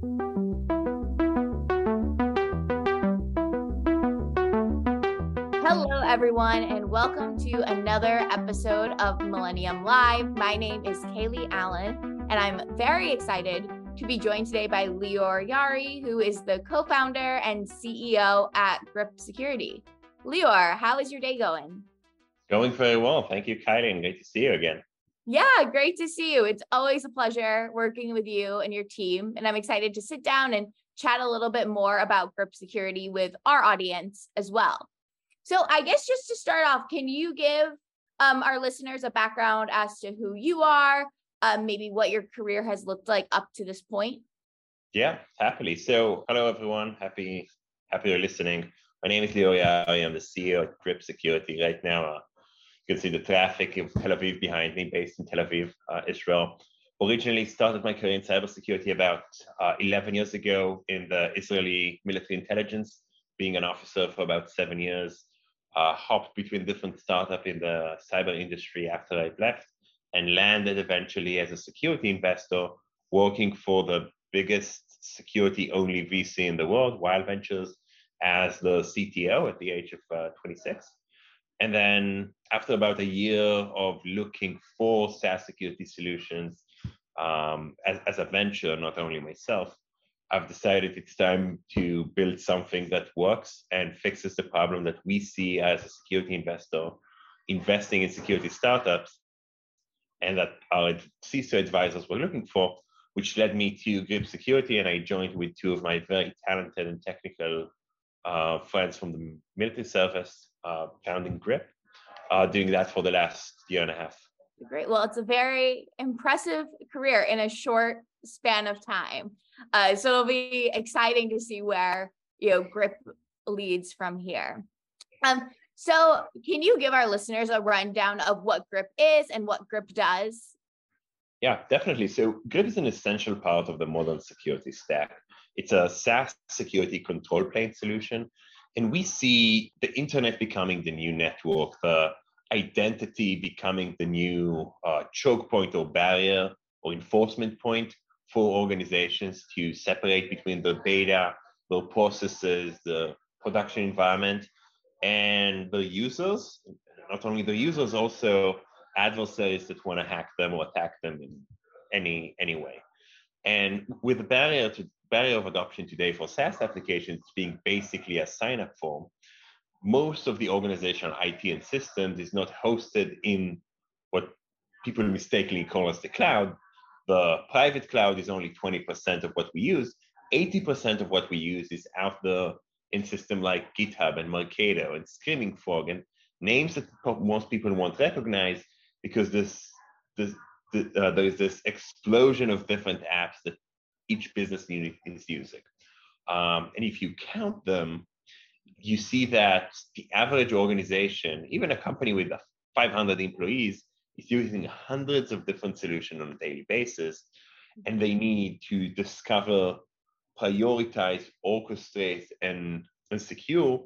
Hello, everyone, and welcome to another episode of Millennium Live. My name is Kaylee Allen, and I'm very excited to be joined today by Lior Yaari, who is the co founder and CEO at Grip Security. Lior, how is your day going? Going very well. Thank you, Kylie, and great to see you again. Yeah, great to see you. It's always a pleasure working with you and your team. And I'm excited to sit down and chat a little bit more about Grip Security with our audience as well. So I guess just to start off, can you give um, our listeners a background as to who you are, um, maybe what your career has looked like up to this point? Yeah, happily. So hello everyone. Happy happy you're listening. My name is Lior I am the CEO at Grip Security. Right now, you can see the traffic of Tel Aviv behind me, based in Tel Aviv, uh, Israel. Originally started my career in cybersecurity about uh, 11 years ago in the Israeli military intelligence, being an officer for about seven years uh, hopped between different startups in the cyber industry after I left and landed eventually as a security investor working for the biggest security only VC in the world, YL Ventures, as the CTO at the age of uh, 26. And then after about a year of looking for SaaS security solutions um, as, as a venture, not only myself, I've decided it's time to build something that works and fixes the problem that we see as a security investor investing in security startups and that our CISO advisors were looking for, which led me to Grip Security. And I joined with two of my very talented and technical uh, friends from the military service, uh, founding Grip, uh, doing that for the last year and a half. Great. Well, it's a very impressive career in a short span of time. Uh, so it'll be exciting to see where you know Grip leads from here. Um, so can you give our listeners a rundown of what Grip is and what Grip does? Yeah, definitely. So Grip is an essential part of the modern security stack. It's a SaaS security control plane solution. And we see the internet becoming the new network, the identity becoming the new uh, choke point or barrier or enforcement point for organizations to separate between the data, the processes, the production environment, and the users. Not only the users, also adversaries that want to hack them or attack them in any any way. And with the barrier to barrier of adoption today for SaaS applications being basically a sign-up form, most of the organizational IT and systems is not hosted in what people mistakenly call as the cloud, the private cloud is only 20% of what we use. 80% of what we use is out there in systems like GitHub and Marketo and Screaming Frog and names that most people won't recognize because this, this uh, there is this explosion of different apps that each business unit is using. Um, and if you count them, you see that the average organization, even a company with 500 employees, is using hundreds of different solutions on a daily basis, and they need to discover, prioritize, orchestrate, and, and secure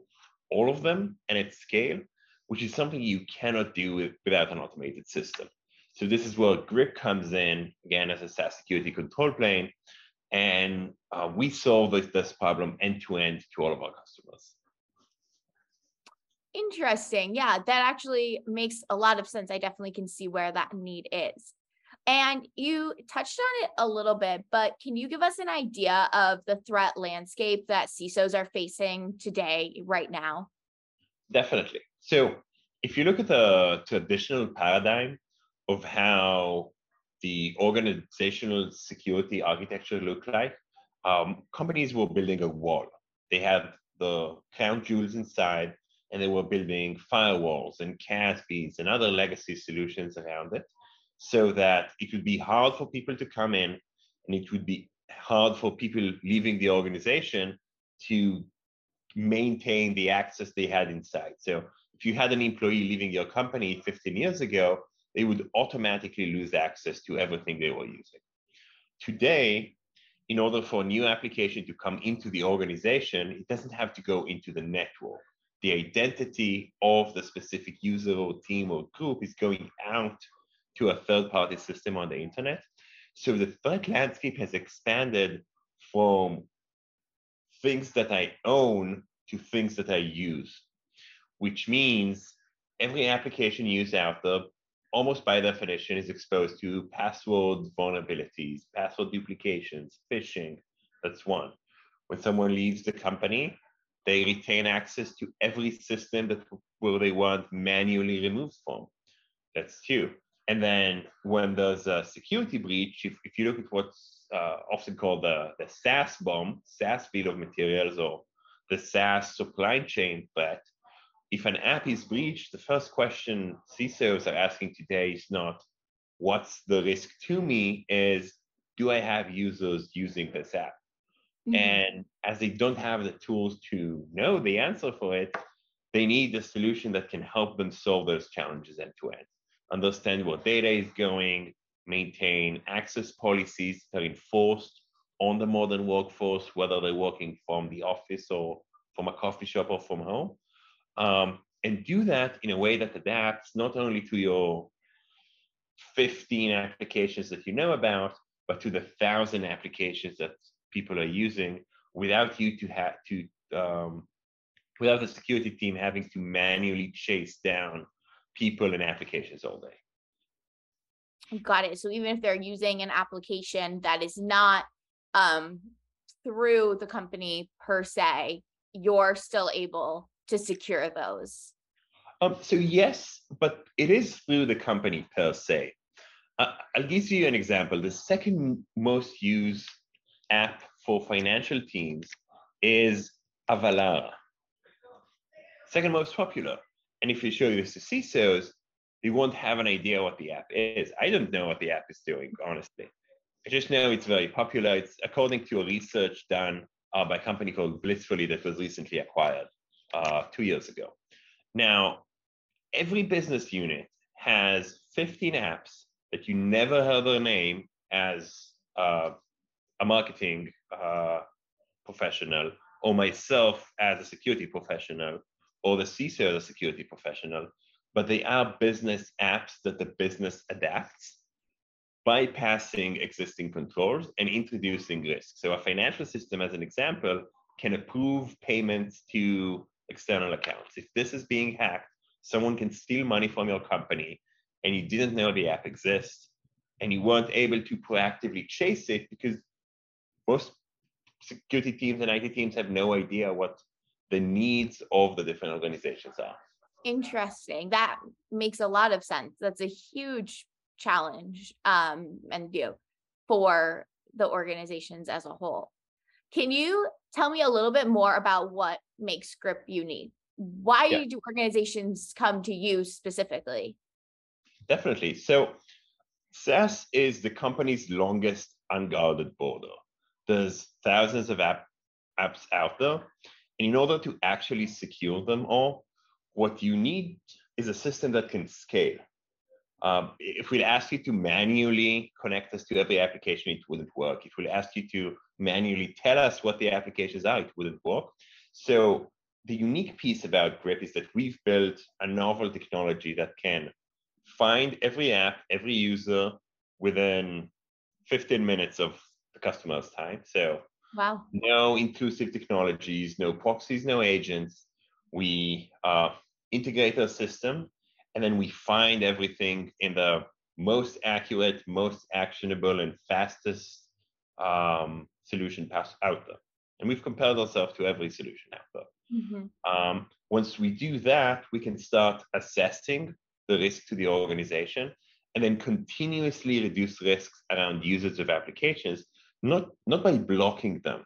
all of them and at scale, which is something you cannot do with, without an automated system. So this is where Grip comes in, again, as a SaaS security control plane, and uh, we solve this, this problem end to end to all of our customers. Interesting. Yeah, that actually makes a lot of sense. I definitely can see where that need is. And you touched on it a little bit, but can you give us an idea of the threat landscape that CISOs are facing today, right now? Definitely. So, if you look at the traditional paradigm of how the organizational security architecture looked like, um, companies were building a wall. They had the crown jewels inside, and they were building firewalls and CASBs and other legacy solutions around it so that it would be hard for people to come in and it would be hard for people leaving the organization to maintain the access they had inside. So if you had an employee leaving your company 15 years ago, they would automatically lose access to everything they were using. Today, in order for a new application to come into the organization, it doesn't have to go into the network the identity of the specific user or team or group is going out to a third party system on the internet. So the threat landscape has expanded from things that I own to things that I use, which means every application used out there, almost by definition, is exposed to password vulnerabilities, password duplications, phishing. That's one. When someone leaves the company, they retain access to every system that where they want manually removed from. That's two. And then when there's a security breach, if, if you look at what's uh, often called the, the SaaS BOM, SaaS bill of materials, or the SaaS supply chain threat, if an app is breached, the first question CISOs are asking today is not what's the risk to me, is do I have users using this app? Mm-hmm. And as they don't have the tools to know the answer for it, they need a solution that can help them solve those challenges end to end. Understand where data is going, maintain access policies that are enforced on the modern workforce, whether they're working from the office or from a coffee shop or from home um, and do that in a way that adapts not only to your 15 applications that you know about, but to the thousand applications that people are using without you to have to um, without the security team having to manually chase down people and applications all day. Got it. So even if they're using an application that is not um, through the company per se, you're still able to secure those? Um, so yes, but it is through the company per se. Uh, I'll give you an example. The second most used app for financial teams is Avalara. Second most popular. And if you show this to CISOs, they won't have an idea what the app is. I don't know what the app is doing, honestly. I just know it's very popular. It's according to a research done uh, by a company called Blissfully that was recently acquired uh, two years ago. Now, every business unit has 15 apps that you never heard their name as uh, a marketing uh, professional, or myself as a security professional, or the CISO as a security professional, but they are business apps that the business adapts, bypassing existing controls and introducing risk. So a financial system, as an example, can approve payments to external accounts. If this is being hacked, someone can steal money from your company and you didn't know the app exists and you weren't able to proactively chase it because most security teams and IT teams have no idea what the needs of the different organizations are. Interesting. That makes a lot of sense. That's a huge challenge um, and you for the organizations as a whole. Can you tell me a little bit more about what makes Grip unique? Why yeah. do organizations come to you specifically? Definitely. So, SaaS is the company's longest unguarded border. There's thousands of app, apps out there. And in order to actually secure them all, what you need is a system that can scale. Um, if we ask you to manually connect us to every application, it wouldn't work. If we ask you to manually tell us what the applications are, it wouldn't work. So the unique piece about Grip is that we've built a novel technology that can find every app, every user within 15 minutes of the customer's time. So wow. no intrusive technologies, no proxies, no agents. We uh, integrate our system and then we find everything in the most accurate, most actionable, and fastest um, solution pass out there. And we've compared ourselves to every solution out there. Mm-hmm. Um, once we do that, we can start assessing the risk to the organization and then continuously reduce risks around usage of applications, not, not by blocking them.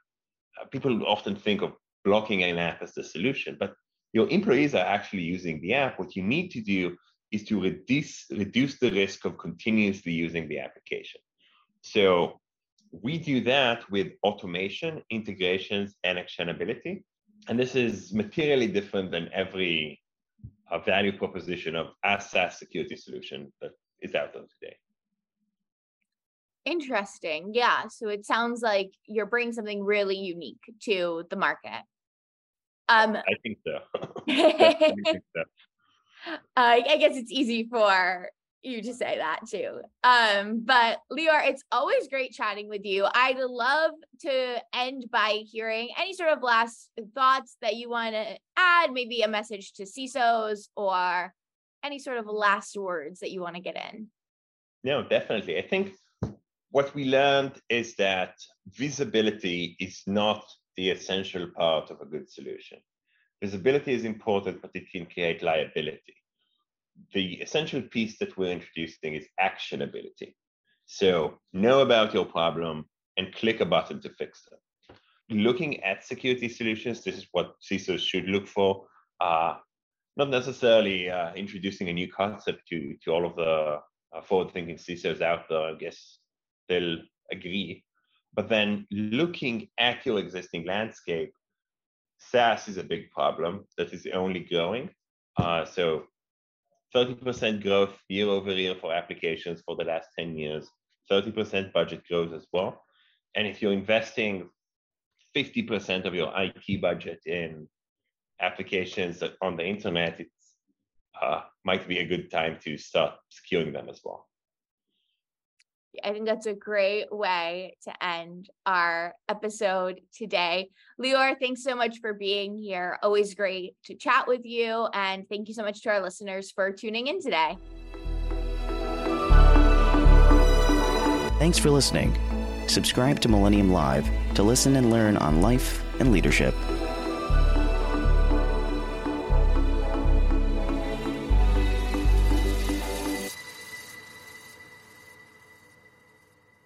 Uh, people often think of blocking an app as the solution, but your employees are actually using the app, what you need to do is to reduce, reduce the risk of continuously using the application. So we do that with automation, integrations, and actionability. And this is materially different than every uh, value proposition of a SaaS security solution that is out there today. Interesting. Yeah. So it sounds like you're bringing something really unique to the market. Um, I think so. I, think so. Uh, I guess it's easy for you to say that too. Um, but Lior, it's always great chatting with you. I'd love to end by hearing any sort of last thoughts that you want to add, maybe a message to CISOs or any sort of last words that you want to get in. No, definitely. I think what we learned is that visibility is not the essential part of a good solution. Visibility is important, but it can create liability the essential piece that we're introducing is actionability. So know about your problem and click a button to fix it. Looking at security solutions, this is what CISOs should look for. Uh, not necessarily uh, introducing a new concept to, to all of the uh, forward-thinking CISOs out there. I guess they'll agree. But then looking at your existing landscape, SaaS is a big problem that is only growing. Uh, so 30% growth year over year for applications for the last 10 years, 30% budget growth as well. And if you're investing 50% of your IT budget in applications on the internet, it uh, might be a good time to start securing them as well. I think that's a great way to end our episode today. Lior, thanks so much for being here. Always great to chat with you. And thank you so much to our listeners for tuning in today. Thanks for listening. Subscribe to Millennium Live to listen and learn on life and leadership.